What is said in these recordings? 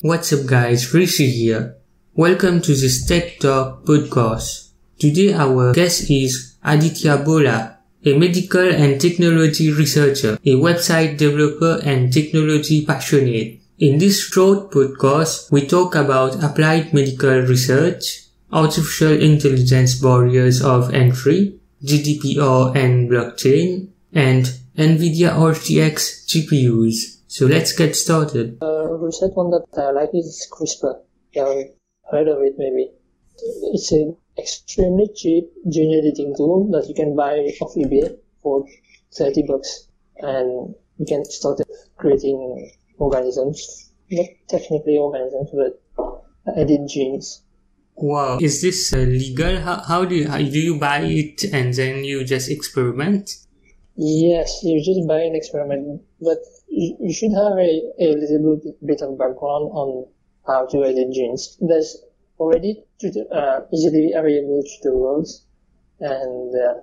What's up guys, Rishi here. Welcome to this Tech Talk podcast. Today our guest is Aditya Bola, a medical and technology researcher, a website developer and technology passionate. In this short podcast, we talk about applied medical research, artificial intelligence barriers of entry, GDPR and blockchain, and NVIDIA RTX GPUs. So let's get started. Uh, research one that I like is CRISPR. You heard of it maybe. It's an extremely cheap gene editing tool that you can buy off eBay for 30 bucks. And you can start creating organisms. Not technically organisms, but edit genes. Wow. Is this uh, legal? How, how do you, how, do you buy it and then you just experiment? Yes, you just buy an experiment, but you, you should have a, a little bit of background on how to edit genes. There's already uh, easily available tutorials, and uh,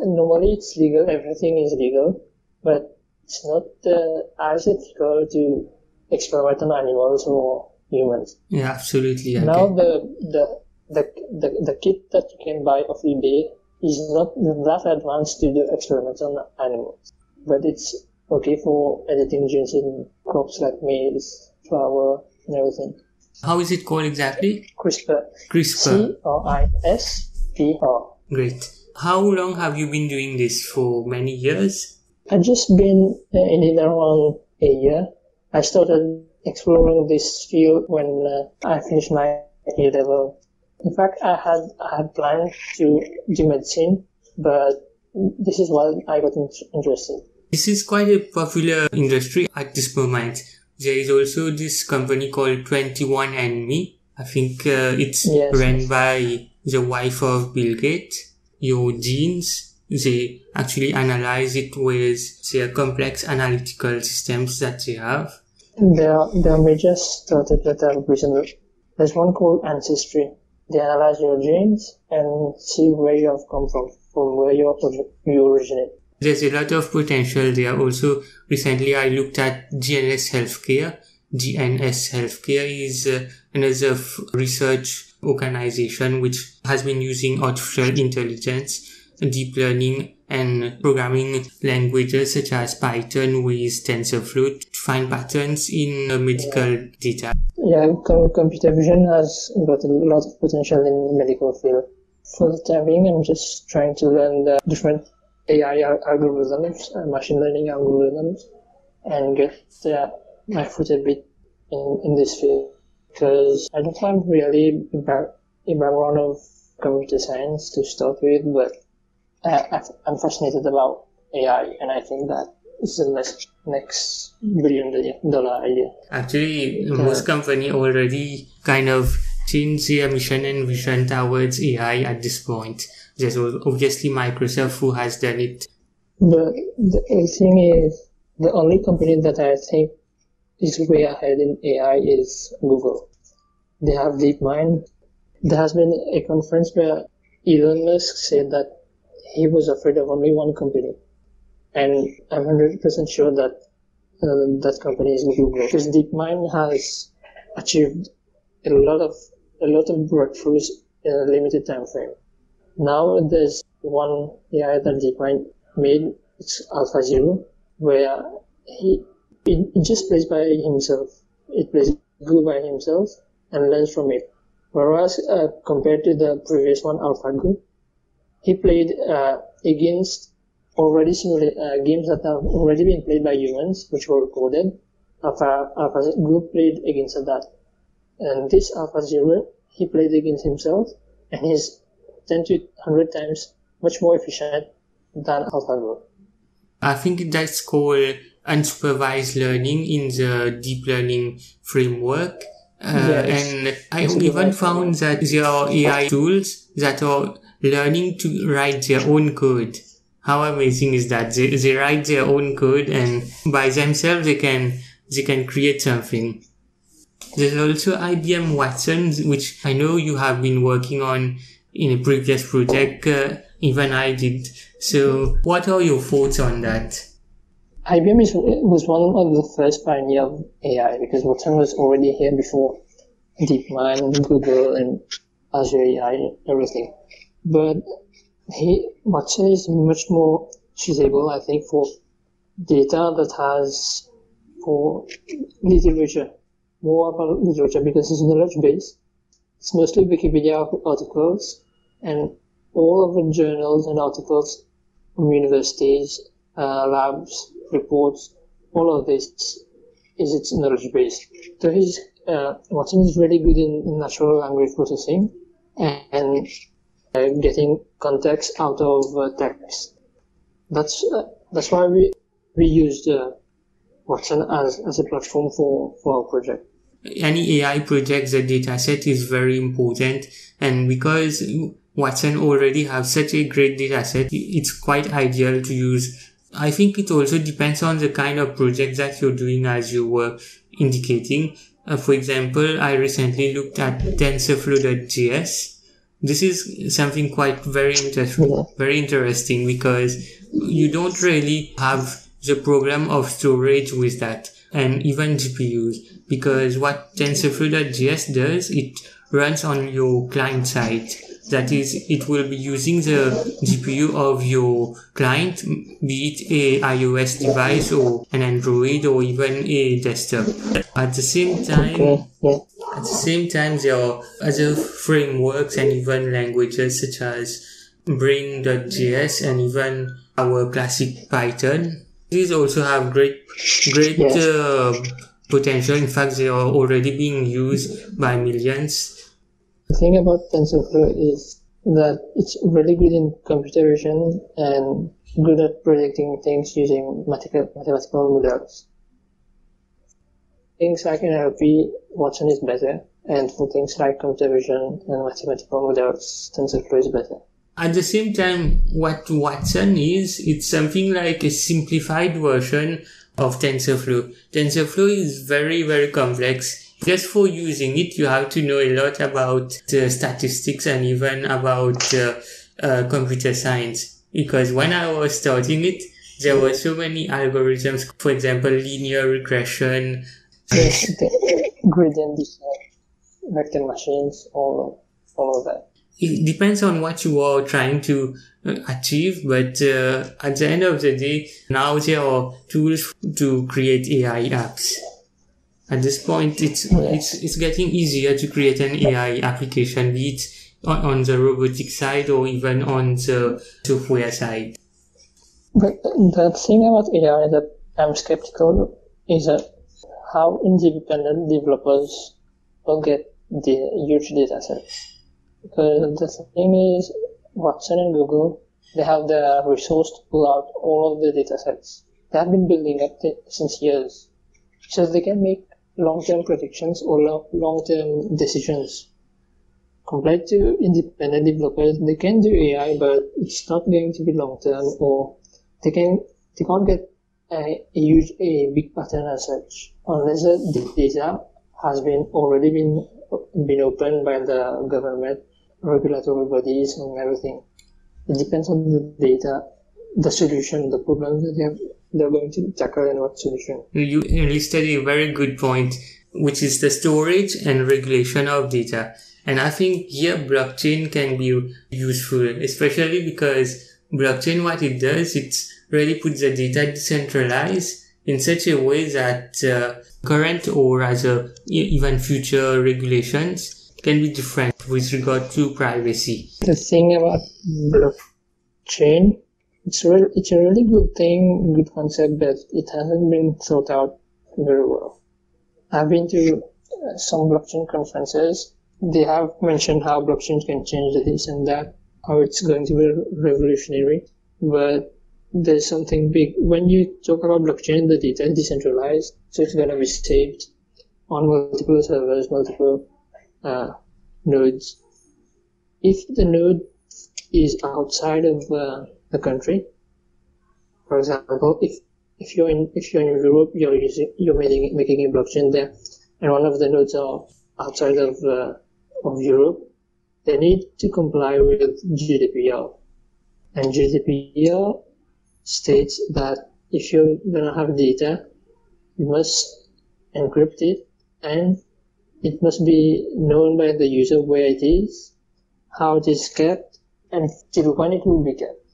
normally it's legal. Everything is legal, but it's not uh, as ethical to experiment on animals or humans. Yeah, absolutely. Now the, the the the the kit that you can buy off eBay is not that advanced to do experiments on animals, but it's okay for editing genes in crops like maize, flour, and everything. How is it called exactly? CRISPR. CRISPR. C-R-I-S-P-R. Great. How long have you been doing this for? Many years? I've just been in it around a year. I started exploring this field when uh, I finished my A level. In fact, I had I had planned to do medicine, but this is why I got interested. This is quite a popular industry at this moment. There is also this company called 21andMe. I think uh, it's Yes. run by the wife of Bill Gates. Your genes, they actually analyze it with their complex analytical systems that they have. There are, there are major startups that recently. There's one called Ancestry. They analyze your genes and see where you have come from, from where you, you originate. There's a lot of potential there. Also, recently I looked at GNS Healthcare. GNS Healthcare is uh, another f- research organization which has been using artificial intelligence, deep learning, and programming languages such as Python with TensorFlow to find patterns in medical data. Yeah, computer vision has got a lot of potential in the medical field. For the time being, I'm just trying to learn the different AI algorithms, uh, machine learning algorithms, and get uh, my foot a bit in, in this field. Because I don't have really a background of computer science to start with, but Uh, I- I'm fascinated about AI, and I think that it's the next, next billion dollar idea. Actually, most company already kind of changed their mission and vision towards AI at this point. There's obviously Microsoft who has done it. The, the thing is, the only company that I think is way ahead in AI is Google. They have DeepMind. There has been a conference where Elon Musk said that he was afraid of only one company. And I'm 100% sure that um, that company is Google. Because DeepMind has achieved a lot of, a lot of breakthroughs in a limited time frame. Now there's one AI that DeepMind made, it's AlphaZero, where he it, it just plays by himself. It plays Go by himself and learns from it. Whereas uh, compared to the previous one, AlphaGo, he played uh, against already simulated uh, games that have already been played by humans, which were recorded. Alpha AlphaGo played against that, and this AlphaZero he played against himself, and he's 10 to 100 times much more efficient than AlphaGo. I think that's called unsupervised learning in the deep learning framework. Uh, Yes. and I even found that there are AI tools that are learning to write their own code. How amazing is that? They, they write their own code and by themselves they can, they can create something. There's also IBM Watson, which I know you have been working on in a previous project. Uh, even I did. So what are your thoughts on that? IBM is, was one of the first pioneer of AI because Watson was already here before DeepMind, Google, and Azure AI, everything. But he, Watson is much more suitable, I think, for data that has for literature, more about literature because it's knowledge base. It's mostly Wikipedia articles and all of the journals and articles from universities, uh, labs, reports, all of this is its knowledge base. So he's, uh, Watson is really good in natural language processing and, getting context out of uh, text. That's uh, that's why we we used uh, Watson as, as a platform for, for our project. Any AI project, the dataset is very important, and because Watson already have such a great dataset, it's quite ideal to use. I think it also depends on the kind of project that you're doing, as you were indicating. Uh, for example, I recently looked at TensorFlow.js. This is something quite very interesting, very interesting because you don't really have the problem of storage with that and even GPUs because what TensorFlow.js does, it runs on your client side. That is, it will be using the GPU of your client, be it a iOS device or an Android or even a desktop. At the same time, at the same time, there are other frameworks and even languages such as Brain.js and even our classic Python. These also have great, great yes. uh, potential. In fact, they are already being used by millions the thing about TensorFlow is that it's really good in computer vision and good at predicting things using mathematical models. Things like NLP, Watson is better, and for things like computer vision and mathematical models, TensorFlow is better. At the same time, what Watson is, it's something like a simplified version of TensorFlow. TensorFlow is very, very complex just for using it, you have to know a lot about the statistics and even about uh, uh, computer science. Because when I was starting it, there were so many algorithms, for example, linear regression. Yes, the gradient vector machines, all, all of that. It depends on what you are trying to uh, achieve, but uh, at the end of the day, now there are tools to create AI apps at this point it's it's it's getting easier to create an AI application be it on, on the robotic side or even on the software side. But the thing about AI that I'm skeptical is that how independent developers will get the huge data sets. Because the thing is, Watson and Google, they have the resource to pull out all of the data sets. They have been building up since years. So they can make long-term predictions or long-term decisions. Compared to independent developers, they can do AI, but it's not going to be long-term, or they can they can't get a, huge a big pattern as such unless the data has been already been been opened by the government, regulatory bodies, and everything. It depends on the data, the solution, the problem that they have they're going to tackle and what solution. You listed a very good point, which is the storage and regulation of data. And I think here blockchain can be useful, especially because blockchain, what it does, it really put the data decentralized in such a way that uh, current or rather even future regulations can be different with regard to privacy. The thing about blockchain it's it's a really good thing, good concept, but it hasn't been thought out very well. I've been to uh, some blockchain conferences. They have mentioned how blockchains can change this and that, how it's going to be revolutionary. But there's something big. When you talk about blockchain, the data is decentralized, so it's going to be saved on multiple servers, multiple uh, nodes. If the node is outside of uh, the country. For example, if if you're in if you're in Europe, you're using you're making making a blockchain there, and one of the nodes are outside of uh, of Europe, they need to comply with GDPR, and GDPR states that if you're gonna have data, you must encrypt it and it must be known by the user where it is, how it is kept, and till when it will be kept.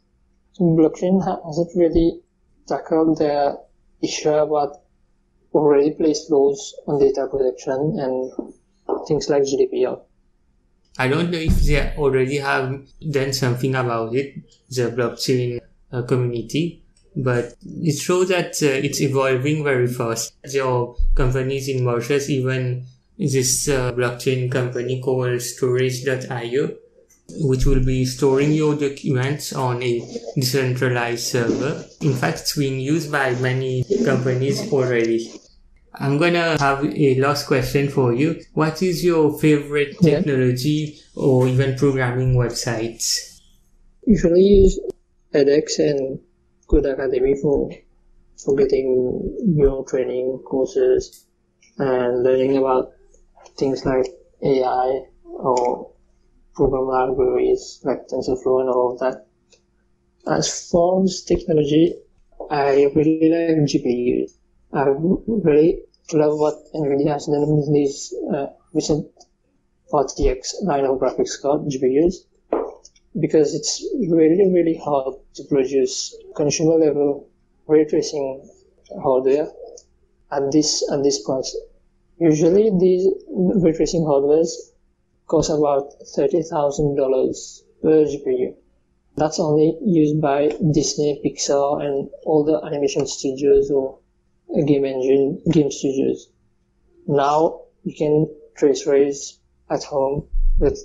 So blockchain hasn't really tackled the issue about already placed laws on data protection and things like GDPR. I don't know if they already have done something about it, the blockchain uh, community, but it shows that uh, it's evolving very fast. There are companies in Mauritius, even this uh, blockchain company called Storj.io, which will be storing your documents on a decentralized server. In fact, it's being used by many companies already. I'm gonna have a last question for you. What is your favorite technology yeah. or even programming websites? Usually use edX and Codecademy for for getting new training courses and learning about things like AI or program libraries like TensorFlow and all of that. As as technology, I really like GPUs. I really love what NVIDIA has done with these uh, recent RTX line of graphics card GPUs because it's really really hard to produce consumer level ray tracing hardware at this at this price. Usually these ray tracing hardwares cost about thirty thousand dollars per GPU. That's only used by Disney, Pixar, and all the animation studios or game engine game studios. Now you can trace rays at home with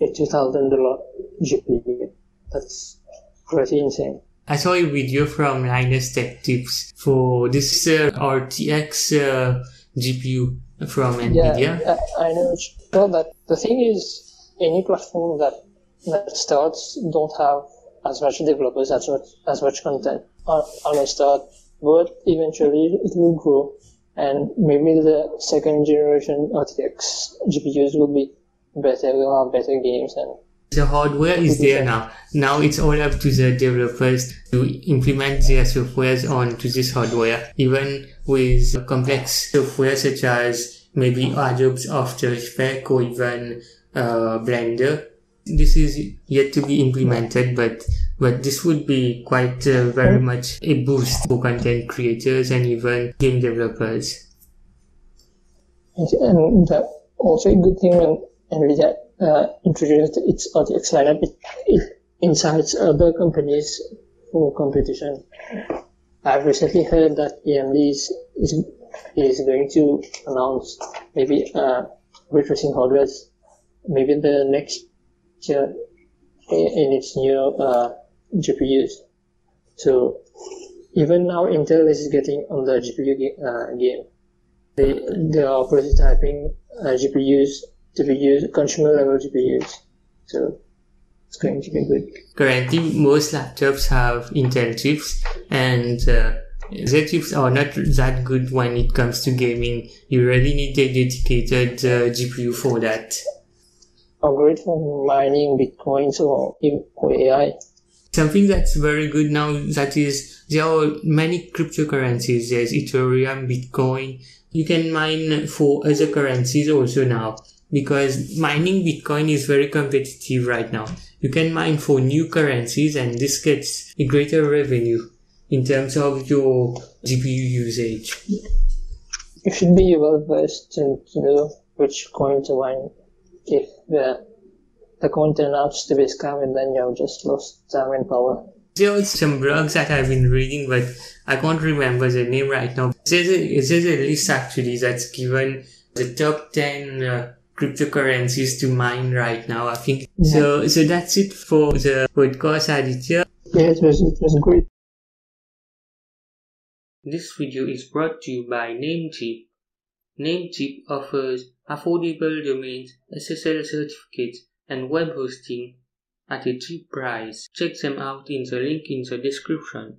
a two thousand dollar GPU. That's pretty insane. I saw a video from Linus Tech Tips for this uh, RTX uh, GPU from NVIDIA. Yeah, I know. Well, but the thing is, any platform that that starts don't have as much developers, as much as much content. On, on a start, but eventually it will grow and maybe the second generation RTX GPUs will be better, will have better games and the hardware is there now. Now it's all up to the developers to implement their softwares onto this hardware. Even with complex software such as maybe Adobe's After Effects or even uh, Blender, this is yet to be implemented, but but this would be quite uh, very much a boost for content creators and even game developers. And also a good thing and when NVIDIA uh, introduced its RTX lineup, it, it incites other companies for competition. I've recently heard that AMD is, is, is going to announce maybe uh, ray tracing hardware maybe the next year in its new uh, GPUs. So even now Intel is getting on the GPU uh, game. They, they are prototyping uh, GPUs to be used, consumer level GPUs. So it's going to be good. Currently, most laptops have Intel chips and uh, their chips are not that good when it comes to gaming. You really need a dedicated uh, GPU for that. Or great for mining bitcoins or, or AI. Something that's very good now that is there are many cryptocurrencies. There's Ethereum, Bitcoin. You can mine for other currencies also now because mining Bitcoin is very competitive right now. You can mine for new currencies and this gets a greater revenue in terms of your GPU usage. You should be well versed to know which coin to mine if the the content out to be scam and then you've just lost time and power. There are some blogs that I've been reading, but I can't remember the name right now. There's a, there's a list actually that's given the top 10 uh, cryptocurrencies to mine right now, I think. Yeah. So, so that's it for the podcast, Aditya. Yeah, it was, it was great. This video is brought to you by Namecheap. Namecheap offers affordable domains, SSL certificates, and web hosting at a cheap price. Check them out in the link in the description.